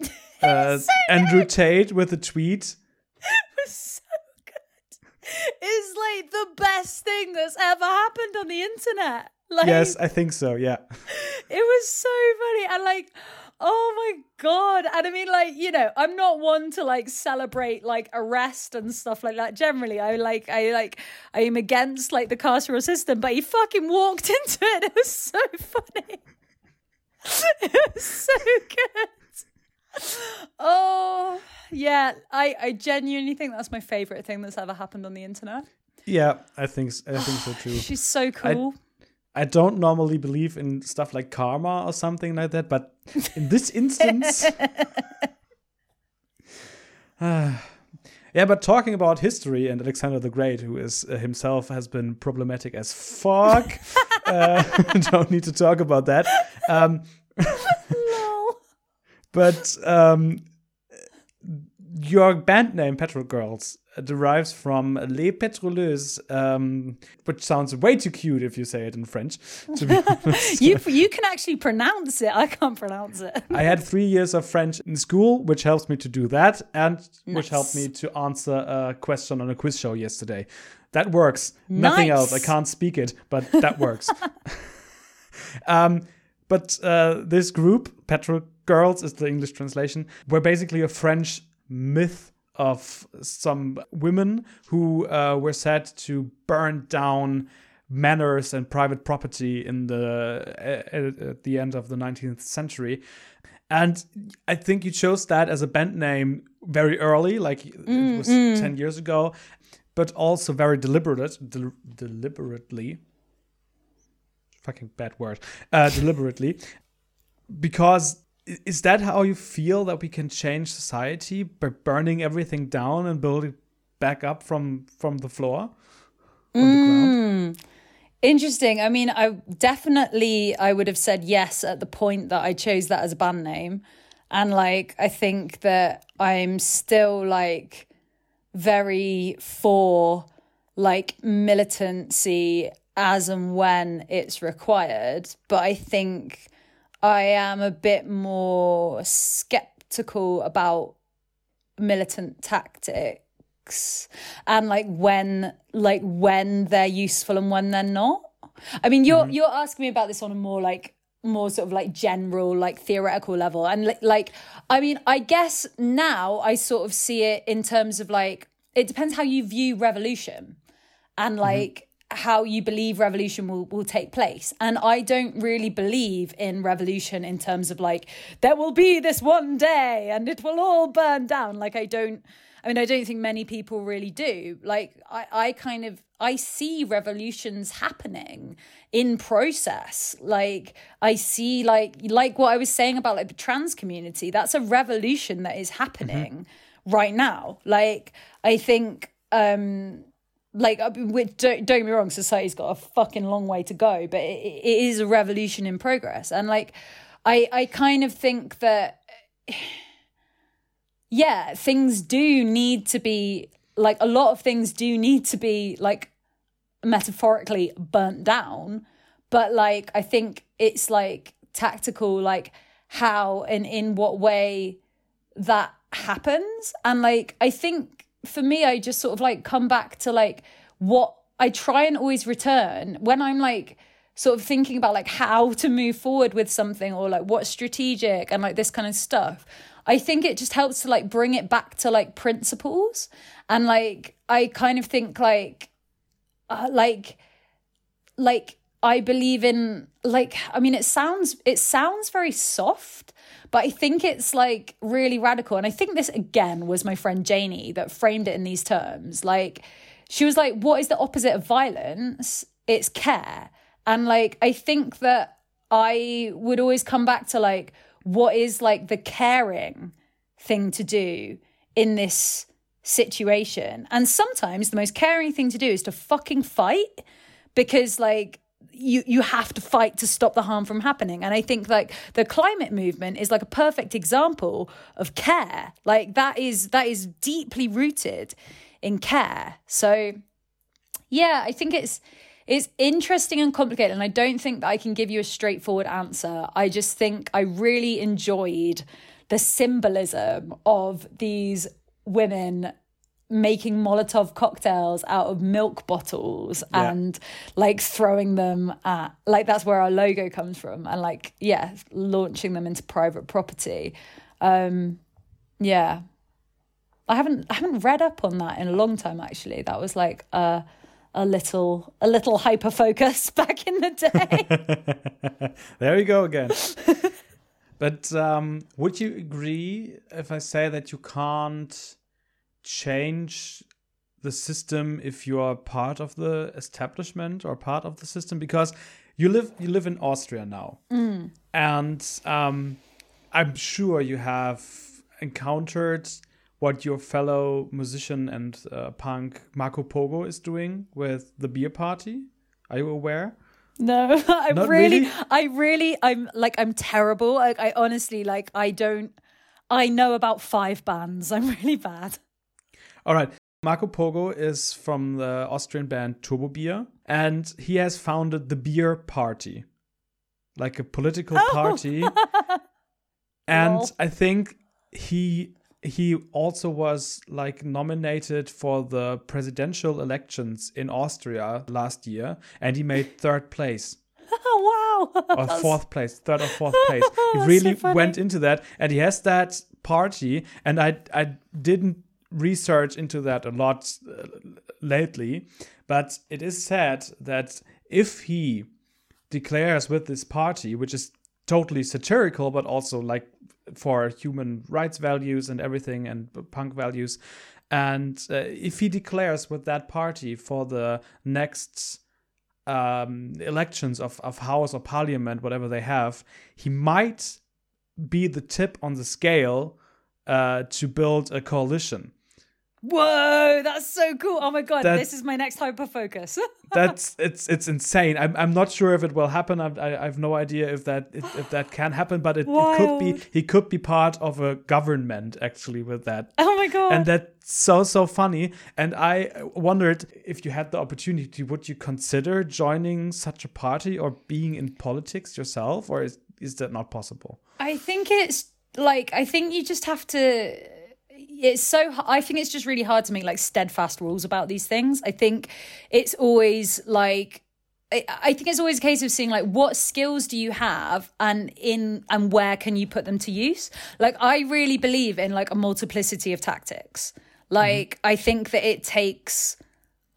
Speaker 2: uh, so Andrew Tate with a tweet
Speaker 1: was so good. Is like the best thing that's ever happened on the internet. Like,
Speaker 2: yes, I think so. Yeah,
Speaker 1: it was so funny and like Oh my god. And I mean like, you know, I'm not one to like celebrate like arrest and stuff like that. Generally, I like I like I am against like the carceral system, but he fucking walked into it. It was so funny. it was so good. Oh, yeah. I I genuinely think that's my favorite thing that's ever happened on the internet.
Speaker 2: Yeah, I think I think so too.
Speaker 1: She's so cool.
Speaker 2: I, I don't normally believe in stuff like karma or something like that, but in this instance. uh, yeah, but talking about history and Alexander the Great, who is uh, himself has been problematic as fuck. uh, don't need to talk about that. Um,
Speaker 1: no.
Speaker 2: But um, your band name, Petrol Girls, derives from Les Pétroleuses, um, which sounds way too cute if you say it in French.
Speaker 1: you you can actually pronounce it. I can't pronounce it.
Speaker 2: I had three years of French in school, which helps me to do that, and nice. which helped me to answer a question on a quiz show yesterday. That works. Nice. Nothing else. I can't speak it, but that works. um, but uh, this group, Petrol Girls, is the English translation. We're basically a French myth of some women who uh, were said to burn down manors and private property in the at, at the end of the 19th century and i think you chose that as a band name very early like mm, it was mm. 10 years ago but also very deliberate de- deliberately fucking bad word uh, deliberately because is that how you feel that we can change society by burning everything down and building back up from from the floor?
Speaker 1: Mm. the interesting. I mean i definitely i would have said yes at the point that i chose that as a band name. And like i think that i'm still like very for like militancy as and when it's required. But i think I am a bit more skeptical about militant tactics and like when like when they're useful and when they're not. I mean, you're mm-hmm. you're asking me about this on a more like more sort of like general like theoretical level and like, like I mean, I guess now I sort of see it in terms of like it depends how you view revolution and mm-hmm. like mm-hmm how you believe revolution will, will take place. And I don't really believe in revolution in terms of like, there will be this one day and it will all burn down. Like, I don't, I mean, I don't think many people really do. Like, I, I kind of, I see revolutions happening in process. Like, I see, like, like what I was saying about like the trans community, that's a revolution that is happening mm-hmm. right now. Like, I think, um, like uh, don't, don't get me wrong society's got a fucking long way to go but it, it is a revolution in progress and like i i kind of think that yeah, things do need to be like a lot of things do need to be like metaphorically burnt down. But like, I think it's like tactical, like how and in what way that happens. And like, I think for me, I just sort of like come back to like what I try and always return when I'm like, sort of thinking about like how to move forward with something or like what's strategic and like this kind of stuff I think it just helps to like bring it back to like principles. And like, I kind of think like, uh, like, like, I believe in like I mean it sounds it sounds very soft but I think it's like really radical. And I think this again was my friend Janie that framed it in these terms. Like she was like what is the opposite of violence? It's care. And like I think that I would always come back to like what is like the caring thing to do in this situation. And sometimes the most caring thing to do is to fucking fight because like you you have to fight to stop the harm from happening. And i think like the climate movement is like a perfect example of care. Like that is that is deeply rooted in care. So yeah i think it's it's interesting and complicated, and I don't think that I can give you a straightforward answer. I just think I really enjoyed the symbolism of these women making Molotov cocktails out of milk bottles yeah. and like throwing them at like that's where our logo comes from and like yeah launching them into private property um yeah I haven't I haven't read up on that in a long time actually that was like uh a little a little hyper focus back in the
Speaker 2: day. there we go again. but um, would you agree if I say that you can't change the system if you are part of the establishment or part of the system? Because you live you live in Austria now, mm. and um, I'm sure you have encountered what your fellow musician and uh, punk Marco Pogo is doing with the beer party? Are you aware?
Speaker 1: No, I really, really, I really, I'm like, I'm terrible. Like, I honestly, like, I don't, I know about five bands. I'm really bad.
Speaker 2: All right. Marco Pogo is from the Austrian band Turbobier, and he has founded the Beer Party, like a political oh. party. and I think he he also was like nominated for the presidential elections in Austria last year, and he made third place.
Speaker 1: Oh,
Speaker 2: wow! or fourth place, third or fourth place. He really so went into that, and he has that party. And I I didn't research into that a lot uh, lately, but it is said that if he declares with this party, which is totally satirical, but also like for human rights values and everything and punk values. And uh, if he declares with that party for the next um, elections of, of House or Parliament, whatever they have, he might be the tip on the scale uh, to build a coalition.
Speaker 1: Whoa, that's so cool! Oh my god, that, this is my next hyper focus.
Speaker 2: that's it's it's insane. I'm I'm not sure if it will happen. I I, I have no idea if that if, if that can happen, but it, it, could be. He could be part of a government actually with that.
Speaker 1: Oh my god!
Speaker 2: And that's so so funny. And I wondered if you had the opportunity, would you consider joining such a party or being in politics yourself, or is is that not possible?
Speaker 1: I think it's like I think you just have to it's so i think it's just really hard to make like steadfast rules about these things i think it's always like I think it's always a case of seeing like what skills do you have and in and where can you put them to use. Like I really believe in like a multiplicity of tactics. Like mm-hmm. I think that it takes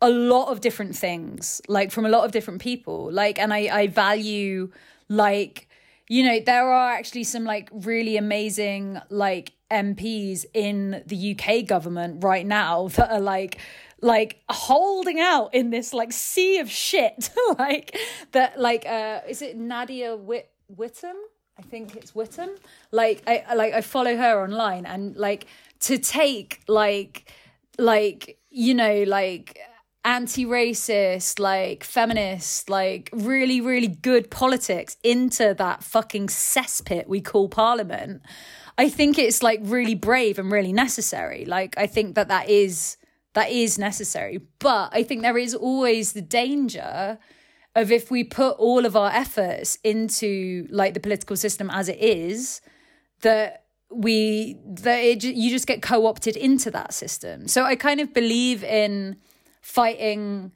Speaker 1: a lot of different things, like from a lot of different people. Like and I I value like you know there are actually some like really amazing like MPs in the UK government right now that are like like holding out in this like sea of shit. Like that like uh is it Nadia Whit- Whittome I think it's Whittome like I like I follow her online and like to take like like you know like anti-racist like feminist like really really good politics into that fucking cesspit we call parliament I think it's like really brave and really necessary. Like I think that that is that is necessary, but I think there is always the danger of if we put all of our efforts into like the political system as it is that we that it, you just get co-opted into that system so i kind of believe in fighting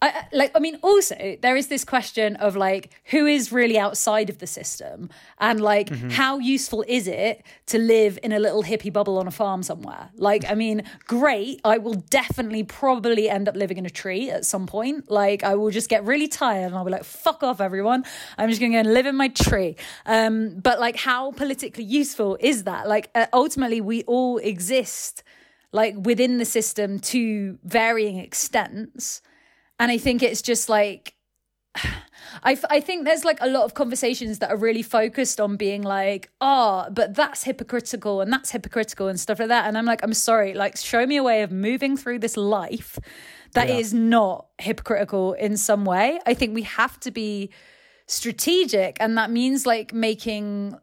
Speaker 1: I, like I mean also there is this question of like who is really outside of the system? And like mm-hmm. how useful is it to live in a little hippie bubble on a farm somewhere? Like I mean great I will definitely probably end up living in a tree at some point. Like I will just get really tired and I'll be like fuck off everyone. I'm just going to go and live in my tree. Um but like how politically useful is that? Like uh, ultimately we all exist like within the system to varying extents and I think it's just like, I, I think there's like a lot of conversations that are really focused on being like, oh, but that's hypocritical and that's hypocritical and stuff like that. And I'm like, I'm sorry, like, show me a way of moving through this life that yeah. is not hypocritical in some way. I think we have to be strategic, and that means like making,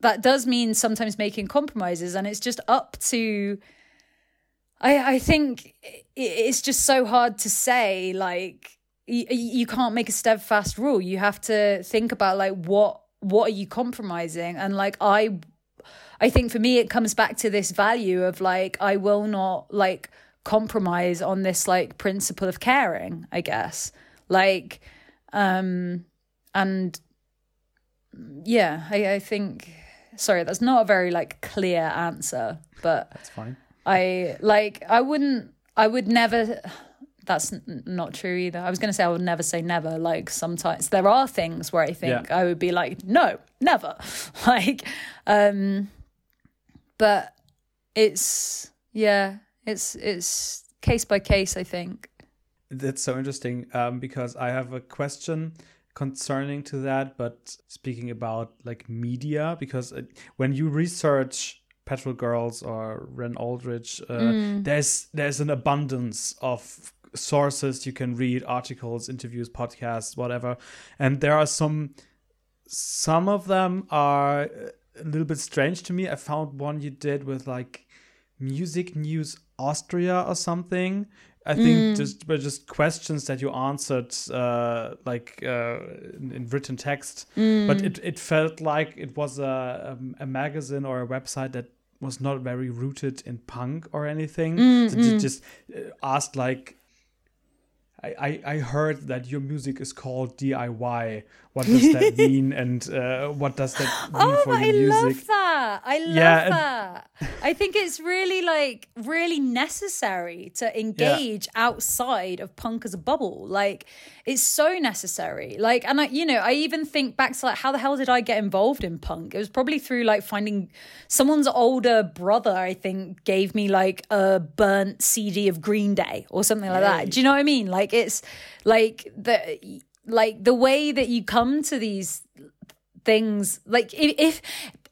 Speaker 1: that does mean sometimes making compromises. And it's just up to, I, I think it's just so hard to say like you, you can't make a steadfast rule. You have to think about like what what are you compromising? And like i i think for me it comes back to this value of like i will not like compromise on this like principle of caring i guess. Like um and yeah i i think sorry that's not a very like clear answer but
Speaker 2: that's fine
Speaker 1: I like I wouldn't I would never that's not true either. I was going to say I would never say never. Like sometimes there are things where I think yeah. I would be like, no, never. like, um, but it's yeah, it's it's case by case. I think
Speaker 2: that's so interesting um, because I have a question concerning to that. But speaking about like media, because uh, when you research Petrol Girls or Ren Aldridge, uh, mm. there's there's an abundance of sources you can read, articles, interviews, podcasts, whatever, and there are some. Some of them are a little bit strange to me. I found one you did with like Music News Austria or something. I think mm. just were just questions that you answered uh, like uh, in, in, written text, mm. but it, it felt like it was a, a, a magazine or a website that was not very rooted in punk or anything. Mm, so mm. just uh, asked like I, I heard that your music is called DIY. What does that mean? and uh, what does that mean
Speaker 1: oh,
Speaker 2: for your
Speaker 1: I
Speaker 2: music?
Speaker 1: I love that. I love yeah, that. I think it's really like really necessary to engage yeah. outside of punk as a bubble. Like it's so necessary. Like, and I, you know, I even think back to like how the hell did I get involved in punk? It was probably through like finding someone's older brother. I think gave me like a burnt CD of Green Day or something like that. Do you know what I mean? Like it's like the like the way that you come to these things like if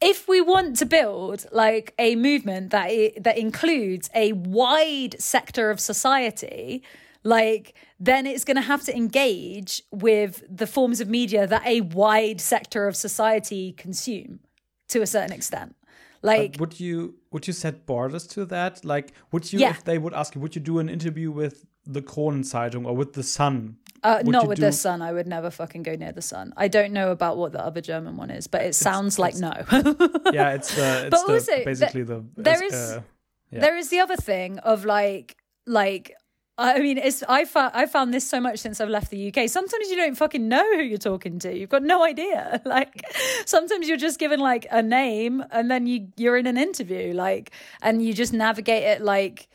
Speaker 1: if we want to build like a movement that that includes a wide sector of society like then it's going to have to engage with the forms of media that a wide sector of society consume to a certain extent like
Speaker 2: but would you would you set borders to that like would you yeah. if they would ask you would you do an interview with the Kronenzeitung or with the Sun
Speaker 1: uh, not with do... the Sun. I would never fucking go near the Sun. I don't know about what the other German one is, but it sounds like no.
Speaker 2: yeah, it's the. It's but the, also, basically the.
Speaker 1: There is. Uh, yeah. There is the other thing of like like I mean, it's I found I found this so much since I've left the UK. Sometimes you don't fucking know who you're talking to. You've got no idea. Like sometimes you're just given like a name, and then you you're in an interview, like, and you just navigate it like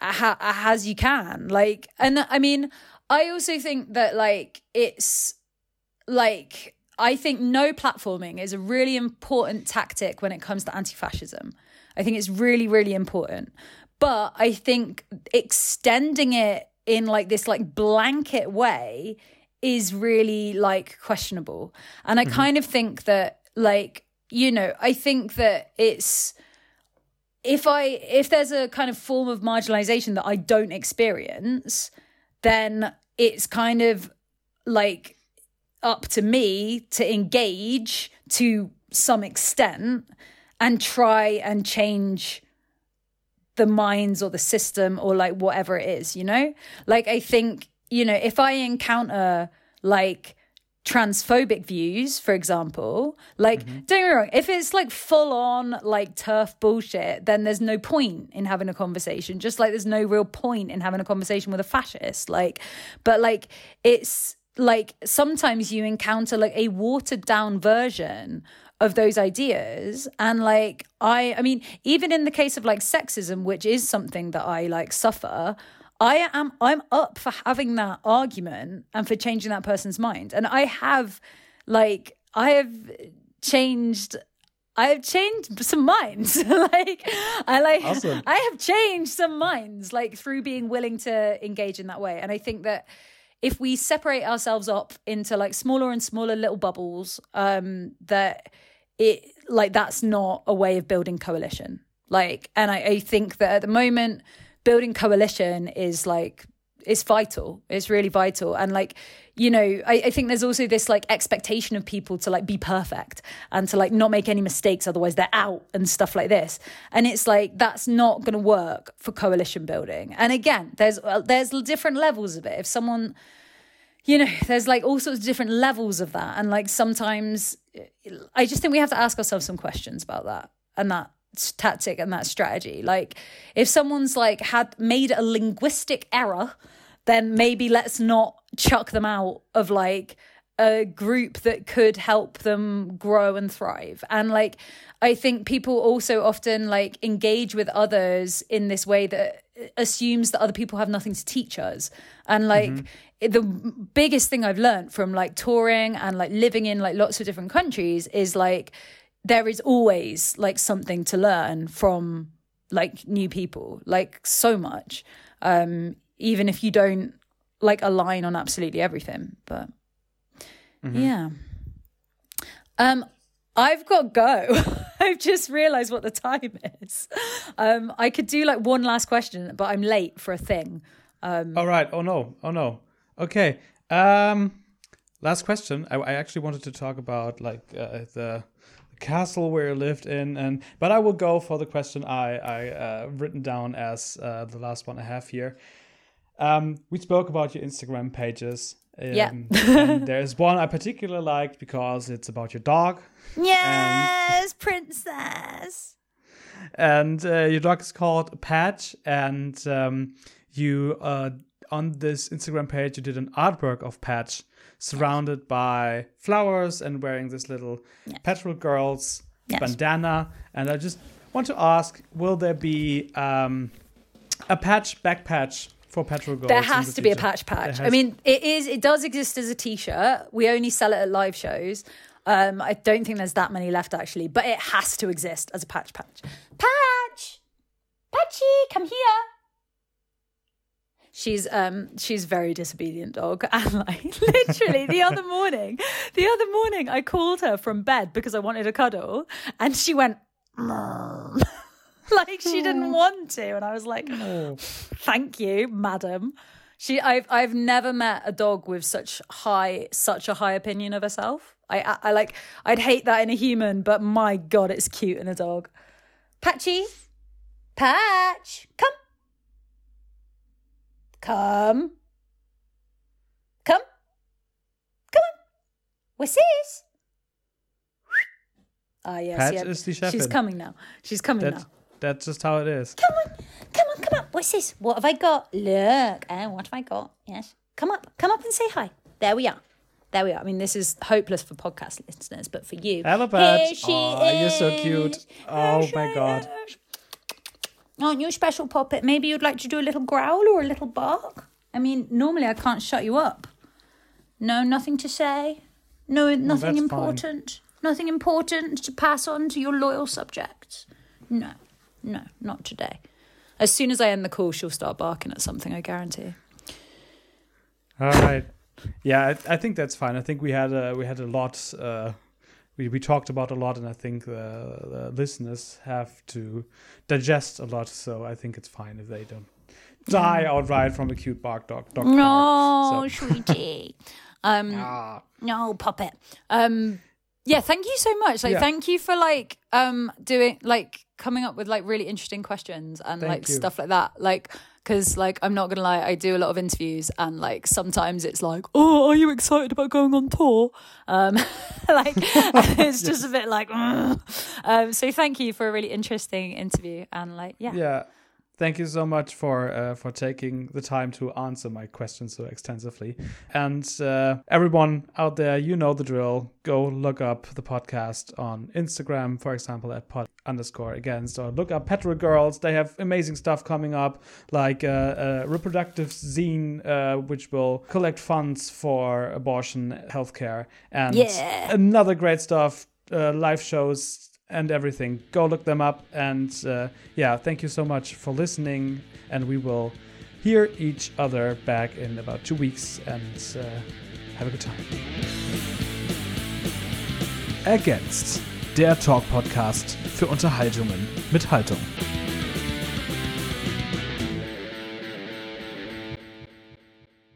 Speaker 1: as you can. Like, and I mean, I also think that like it's like I think no platforming is a really important tactic when it comes to anti-fascism. I think it's really really important. But I think extending it in like this like blanket way is really like questionable. And I mm-hmm. kind of think that like you know, I think that it's if I if there's a kind of form of marginalization that I don't experience, then it's kind of like up to me to engage to some extent and try and change the minds or the system or like whatever it is, you know? Like I think, you know, if I encounter like transphobic views, for example, like mm-hmm. don't get me wrong, if it's like full on like turf bullshit, then there's no point in having a conversation. Just like there's no real point in having a conversation with a fascist. Like, but like it's like sometimes you encounter like a watered down version of those ideas and like i i mean even in the case of like sexism which is something that i like suffer i am i'm up for having that argument and for changing that person's mind and i have like i have changed I have changed some minds. like I like awesome. I have changed some minds like through being willing to engage in that way. And I think that if we separate ourselves up into like smaller and smaller little bubbles, um, that it like that's not a way of building coalition. Like, and I, I think that at the moment, building coalition is like it's vital. It's really vital. And like, you know, I, I, think there's also this like expectation of people to like be perfect and to like not make any mistakes, otherwise they're out and stuff like this. And it's like that's not going to work for coalition building. And again, there's there's different levels of it. If someone you know, there's like all sorts of different levels of that. And like sometimes I just think we have to ask ourselves some questions about that and that tactic and that strategy. Like if someone's like had made a linguistic error, then maybe let's not chuck them out of like a group that could help them grow and thrive. And like I think people also often like engage with others in this way that assumes that other people have nothing to teach us. And like mm-hmm the biggest thing I've learned from like touring and like living in like lots of different countries is like there is always like something to learn from like new people, like so much. Um, even if you don't like align on absolutely everything. But mm-hmm. yeah. Um, I've got to go. I've just realized what the time is. Um, I could do like one last question, but I'm late for a thing. Um,
Speaker 2: All right. Oh no. Oh no. Okay. Um, last question. I, I actually wanted to talk about like uh, the castle where you lived in, and but I will go for the question I I uh, written down as uh, the last one I have here. Um, we spoke about your Instagram pages.
Speaker 1: Um, yeah.
Speaker 2: there's one I particularly liked because it's about your dog.
Speaker 1: Yes, and, princess.
Speaker 2: And uh, your dog is called Patch, and um, you uh, on this Instagram page, you did an artwork of Patch surrounded by flowers and wearing this little petrol girls yes. bandana. And I just want to ask will there be um, a patch, back patch for petrol girls?
Speaker 1: There has the to future? be a patch patch. I mean, it is. It does exist as a t-shirt. We only sell it at live shows. Um, I don't think there's that many left actually, but it has to exist as a patch patch. Patch, Patchy, come here she's um she's very disobedient dog. And like literally the other morning the other morning i called her from bed because i wanted a cuddle and she went like she didn't want to. And i was like thank you madam. She i've i've never met a dog with such high such a high opinion of herself. I i, I like i'd hate that in a human but my god it's cute in a dog. Patchy? Patch. Come Come. Come. Come on. What's this? Ah, yes, yeah.
Speaker 2: is the chef.
Speaker 1: She's coming now. She's coming
Speaker 2: that's,
Speaker 1: now.
Speaker 2: That's just how it is.
Speaker 1: Come on. Come on, come on. What's this? What have I got? Look. And what have I got? Yes. Come up. Come up and say hi. There we are. There we are. I mean, this is hopeless for podcast listeners, but for you.
Speaker 2: Hello, Patch. Oh, you're so cute. Oh, my God.
Speaker 1: Aren't you a special puppet? Maybe you'd like to do a little growl or a little bark? I mean, normally I can't shut you up. No, nothing to say? No, nothing important? Fine. Nothing important to pass on to your loyal subjects? No, no, not today. As soon as I end the call, she'll start barking at something, I guarantee.
Speaker 2: All right. Yeah, I, I think that's fine. I think we had a, we had a lot uh, we, we talked about a lot, and I think the, the listeners have to digest a lot. So I think it's fine if they don't die outright from acute bark dog. dog
Speaker 1: no, so. sweetie. um, ah. No, puppet. Um, Yeah, thank you so much. Like, yeah. thank you for like um doing like coming up with like really interesting questions and thank like you. stuff like that. Like, because like I'm not gonna lie, I do a lot of interviews and like sometimes it's like, oh, are you excited about going on tour? Um, like it's just a bit like, um. So thank you for a really interesting interview and like, yeah,
Speaker 2: yeah thank you so much for uh, for taking the time to answer my questions so extensively. And uh, everyone out there, you know the drill. Go look up the podcast on Instagram, for example, at pod underscore against, or look up Petrol Girls. They have amazing stuff coming up, like a, uh, a reproductive zine, uh, which will collect funds for abortion healthcare, and yeah. another great stuff. Uh, live shows and everything. Go look them up. And uh, yeah, thank you so much for listening. And we will hear each other back in about two weeks. And uh, have a good time. Against der Talk Podcast für Unterhaltungen mit Haltung.